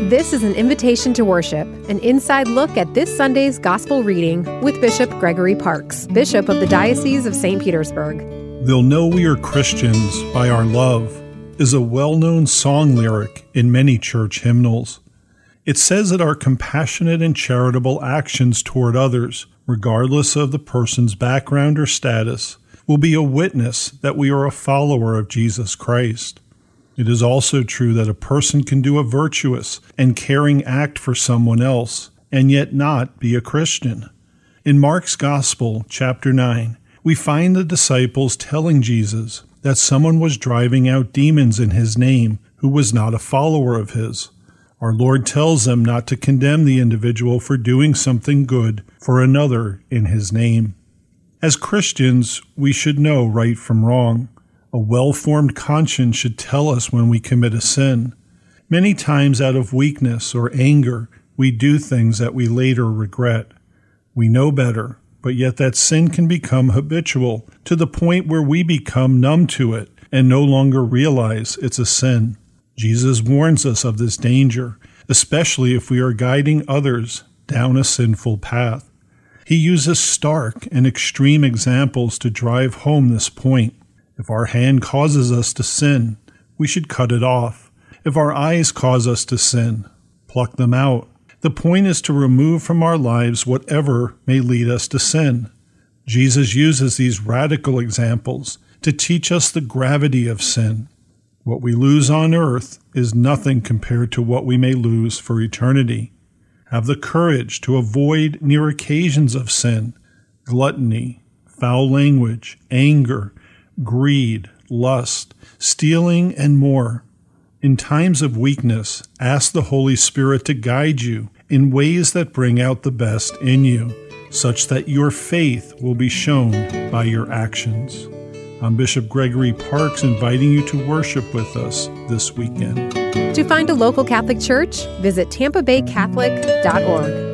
This is an invitation to worship, an inside look at this Sunday's gospel reading with Bishop Gregory Parks, Bishop of the Diocese of St. Petersburg. They'll know we are Christians by our love is a well known song lyric in many church hymnals. It says that our compassionate and charitable actions toward others, regardless of the person's background or status, will be a witness that we are a follower of Jesus Christ. It is also true that a person can do a virtuous and caring act for someone else and yet not be a Christian. In Mark's Gospel, chapter 9, we find the disciples telling Jesus that someone was driving out demons in his name who was not a follower of his. Our Lord tells them not to condemn the individual for doing something good for another in his name. As Christians, we should know right from wrong. A well formed conscience should tell us when we commit a sin. Many times, out of weakness or anger, we do things that we later regret. We know better, but yet that sin can become habitual to the point where we become numb to it and no longer realize it's a sin. Jesus warns us of this danger, especially if we are guiding others down a sinful path. He uses stark and extreme examples to drive home this point. If our hand causes us to sin, we should cut it off. If our eyes cause us to sin, pluck them out. The point is to remove from our lives whatever may lead us to sin. Jesus uses these radical examples to teach us the gravity of sin. What we lose on earth is nothing compared to what we may lose for eternity. Have the courage to avoid near occasions of sin, gluttony, foul language, anger, greed, lust, stealing, and more. In times of weakness, ask the Holy Spirit to guide you in ways that bring out the best in you, such that your faith will be shown by your actions. I'm Bishop Gregory Parks inviting you to worship with us this weekend. To find a local Catholic church, visit tampabaycatholic.org.